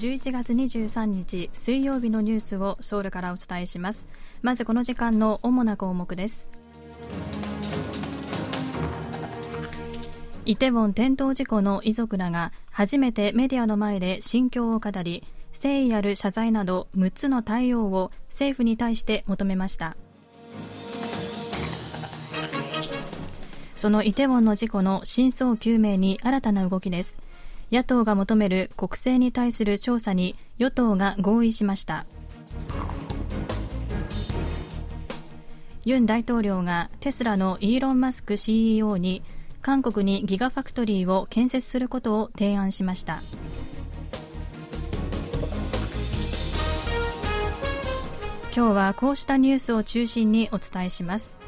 11月23日水曜日のニュースをソウルからお伝えします。まずこの時間の主な項目です。イテウォン転倒事故の遺族らが初めてメディアの前で心境を語り誠意ある謝罪など6つの対応を政府に対して求めました。そのイテウォンの事故の真相究明に新たな動きです。野党が求める国政に対する調査に与党が合意しました。ユン大統領がテスラのイーロン・マスク CEO に韓国にギガファクトリーを建設することを提案しました。今日はこうしたニュースを中心にお伝えします。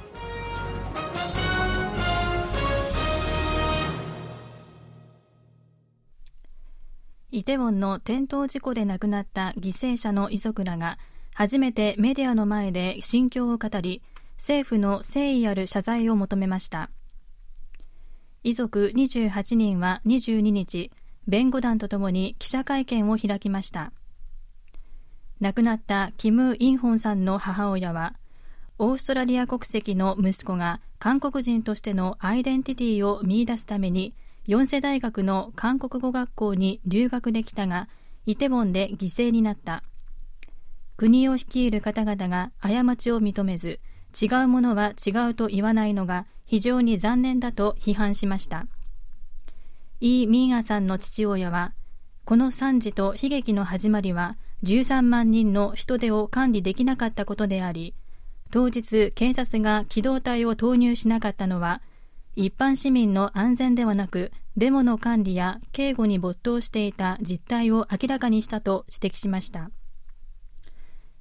イテウォンの転倒事故で亡くなった犠牲者の遺族らが初めてメディアの前で心境を語り政府の誠意ある謝罪を求めました。遺族28人は22日弁護団とともに記者会見を開きました。亡くなったキム・インホンさんの母親はオーストラリア国籍の息子が韓国人としてのアイデンティティを見出すために4世大学の韓国語学校に留学できたがイテウォンで犠牲になった。国を率いる方々が過ちを認めず違うものは違うと言わないのが非常に残念だと批判しました。イ・ミンアさんの父親はこの惨事と悲劇の始まりは13万人の人手を管理できなかったことであり当日警察が機動隊を投入しなかったのは一般市民の安全ではなくデモの管理や警護に没頭していた実態を明らかにしたと指摘しました。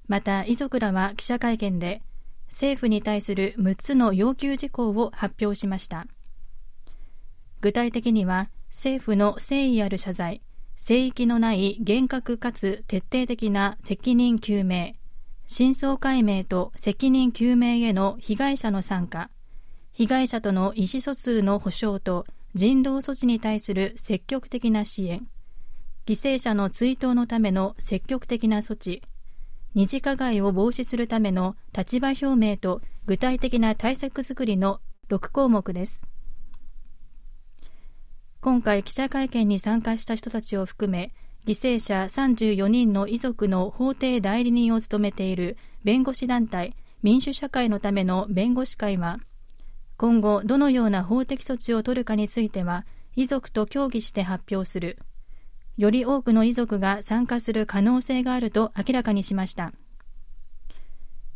また遺族らは記者会見で政府に対する6つの要求事項を発表しました。具体的には政府の誠意ある謝罪聖域のない厳格かつ徹底的な責任究明真相解明と責任究明への被害者の参加被害者との意思疎通の保障と人道措置に対する積極的な支援。犠牲者の追悼のための積極的な措置。二次加害を防止するための立場表明と具体的な対策づくりの6項目です。今回記者会見に参加した人たちを含め犠牲者34人の遺族の法定代理人を務めている弁護士団体民主社会のための弁護士会は今後どのような法的措置を取るかについては遺族と協議して発表する。より多くの遺族が参加する可能性があると明らかにしました。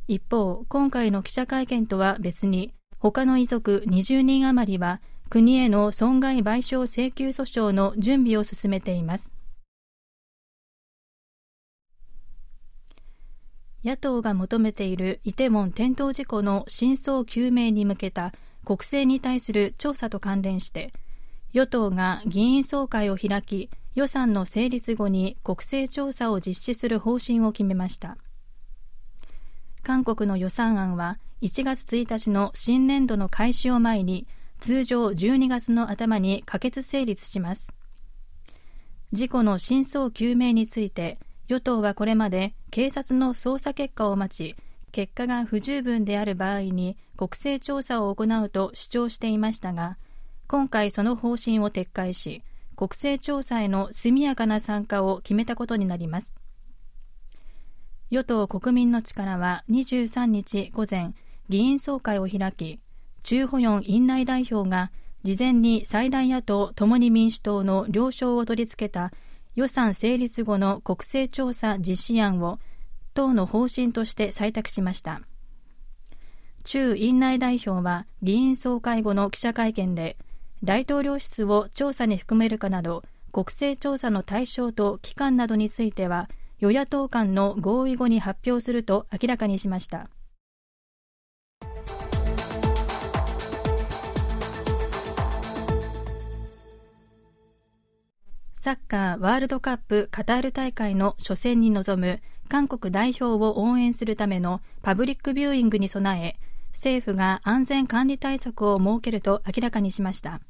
一方今回の記者会見とは別に他の遺族20人余りは国への損害賠償請求訴訟の準備を進めています。野党が求めているイテウォン転倒事故の真相究明に向けた国政に対する調査と関連して与党が議員総会を開き予算の成立後に国政調査を実施する方針を決めました。韓国の予算案は1月1日の新年度の開始を前に通常12月の頭に可決成立します。事故の真相究明について与党はこれまで警察の捜査結果を待ち結果が不十分である場合に国勢調査を行うと主張していましたが今回その方針を撤回し国勢調査への速やかな参加を決めたことになります。与党国民の力は23日午前議員総会を開きチュー・ホヨン院内代表が事前に最大野党共に民主党の了承を取り付けた予算成立後の国勢調査実施案を党の方針として採択しました。中院内代表は議員総会後の記者会見で大統領室を調査に含めるかなど国政調査の対象と期間などについては与野党間の合意後に発表すると明らかにしました。サッカーワールドカップカタール大会の初戦に臨む韓国代表を応援するためのパブリックビューイングに備え政府が安全管理対策を設けると明らかにしました。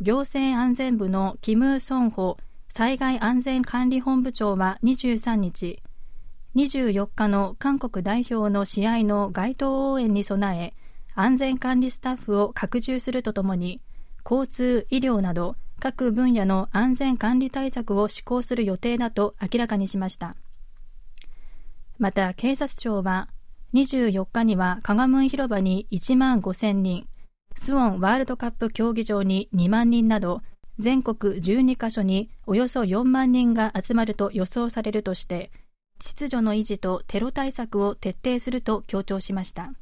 行政安全部のキム・ソンホ災害安全管理本部長は23日、24日の韓国代表の試合の街頭応援に備え、安全管理スタッフを拡充するとともに、交通、医療など各分野の安全管理対策を施行する予定だと明らかにしました。また警察庁は24日にはカガムン広場に1万5000人、スウォンワールドカップ競技場に2万人など全国12カ所におよそ4万人が集まると予想されるとして秩序の維持とテロ対策を徹底すると強調しました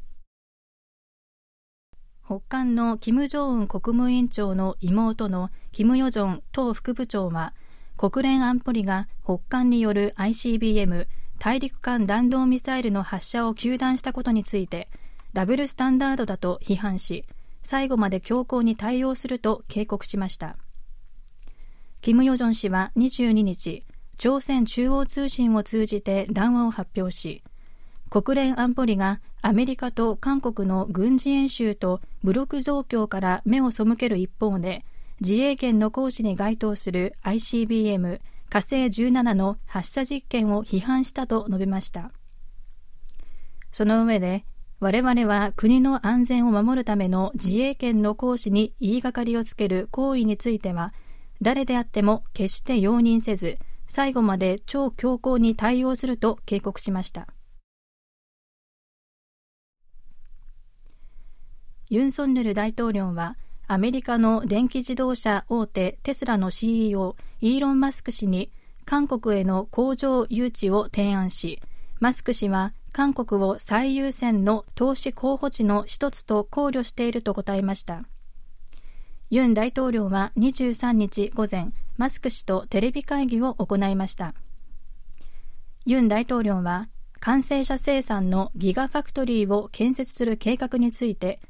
北韓の金正恩国務委員長の妹のキム・ヨジョン党副部長は国連安保理が北韓による ICBM 大陸間弾道ミサイルの発射を糾弾したことについてダブルスタンダードだと批判し最後まで強硬に対応すると警告しました。キム・ヨジョン氏は22日朝鮮中央通信を通じて談話を発表し国連安保理がアメリカと韓国の軍事演習と武力増強から目を背ける一方で自衛権の行使に該当する ICBM 火星17の発射実験を批判したと述べました。その上で我々は国の安全を守るための自衛権の行使に言いがかりをつける行為については誰であっても決して容認せず最後まで超強硬に対応すると警告しました。ユン・ソンヌル大統領はアメリカの電気自動車大手テスラの CEO イーロン・マスク氏に韓国への工場誘致を提案しマスク氏は韓国を最優先の投資候補地の一つと考慮していると答えました。ユン大統領は23日午前マスク氏とテレビ会議を行いました。ユン大統領は完成車生産のギガファクトリーを建設する計画について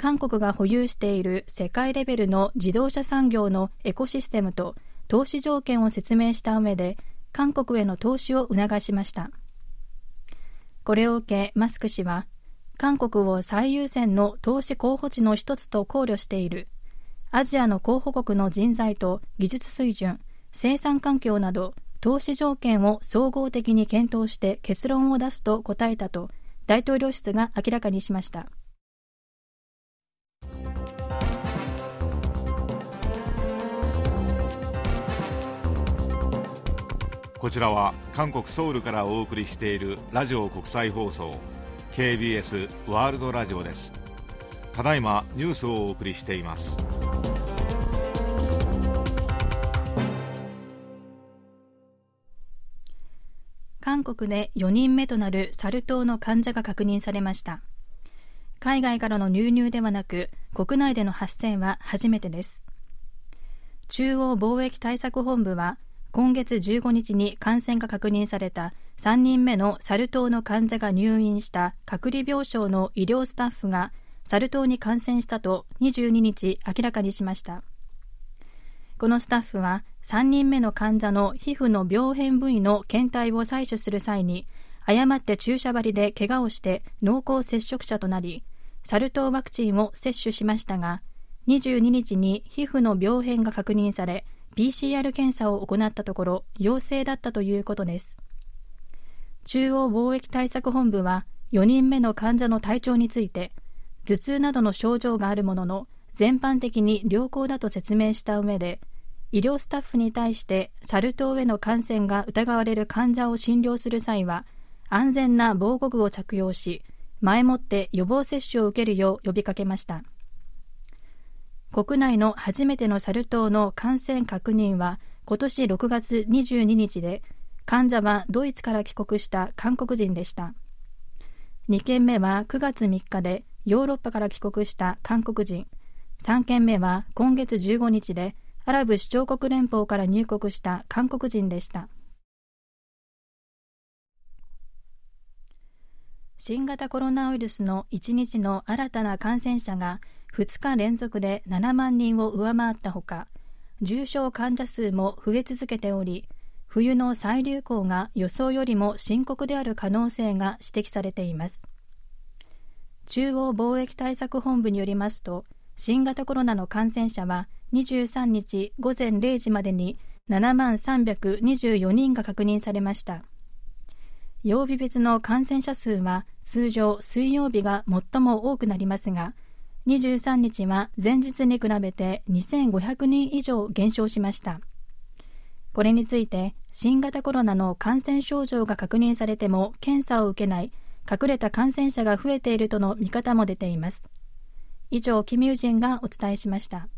韓国が保有している世界レベルの自動車産業のエコシステムと投資条件を説明した上で韓国への投資を促しました。これを受けマスク氏は韓国を最優先の投資候補地の一つと考慮している。アジアの候補国の人材と技術水準、生産環境など投資条件を総合的に検討して結論を出すと答えたと大統領室が明らかにしました。こちらは韓国ソウルからお送りしているラジオ国際放送 KBS ワールドラジオです。ただいまニュースをお送りしています。韓国で4人目となるサル痘の患者が確認されました。海外からの流入ではなく国内での発生は初めてです。中央防疫対策本部は今月15日に感染が確認された3人目のサル痘の患者が入院した隔離病床の医療スタッフがサル痘に感染したと22日明らかにしました。このスタッフは3人目の患者の皮膚の病変部位の検体を採取する際に誤って注射針で怪我をして濃厚接触者となりサル痘ワクチンを接種しましたが22日に皮膚の病変が確認され PCR 検査を行ったところ陽性だったということです。中央防疫対策本部は4人目の患者の体調について頭痛などの症状があるものの全般的に良好だと説明した上で医療スタッフに対してサル痘への感染が疑われる患者を診療する際は安全な防護具を着用し前もって予防接種を受けるよう呼びかけました。国内の初めてのサル痘の感染確認は今年6月22日で患者はドイツから帰国した韓国人でした。2件目は9月3日でヨーロッパから帰国した韓国人。3件目は今月15日でアラブ首長国連邦から入国した韓国人でした。新型コロナウイルスの1日の新たな感染者が2日連続で7万人を上回ったほか重症患者数も増え続けており冬の再流行が予想よりも深刻である可能性が指摘されています。中央防疫対策本部によりますと新型コロナの感染者は23日午前0時までに7万324人が確認されました。曜日別の感染者数は通常水曜日が最も多くなりますが23日は前日に比べて2500人以上減少しました。これについて新型コロナの感染症状が確認されても検査を受けない隠れた感染者が増えているとの見方も出ています。以上キミュージンがお伝えしました。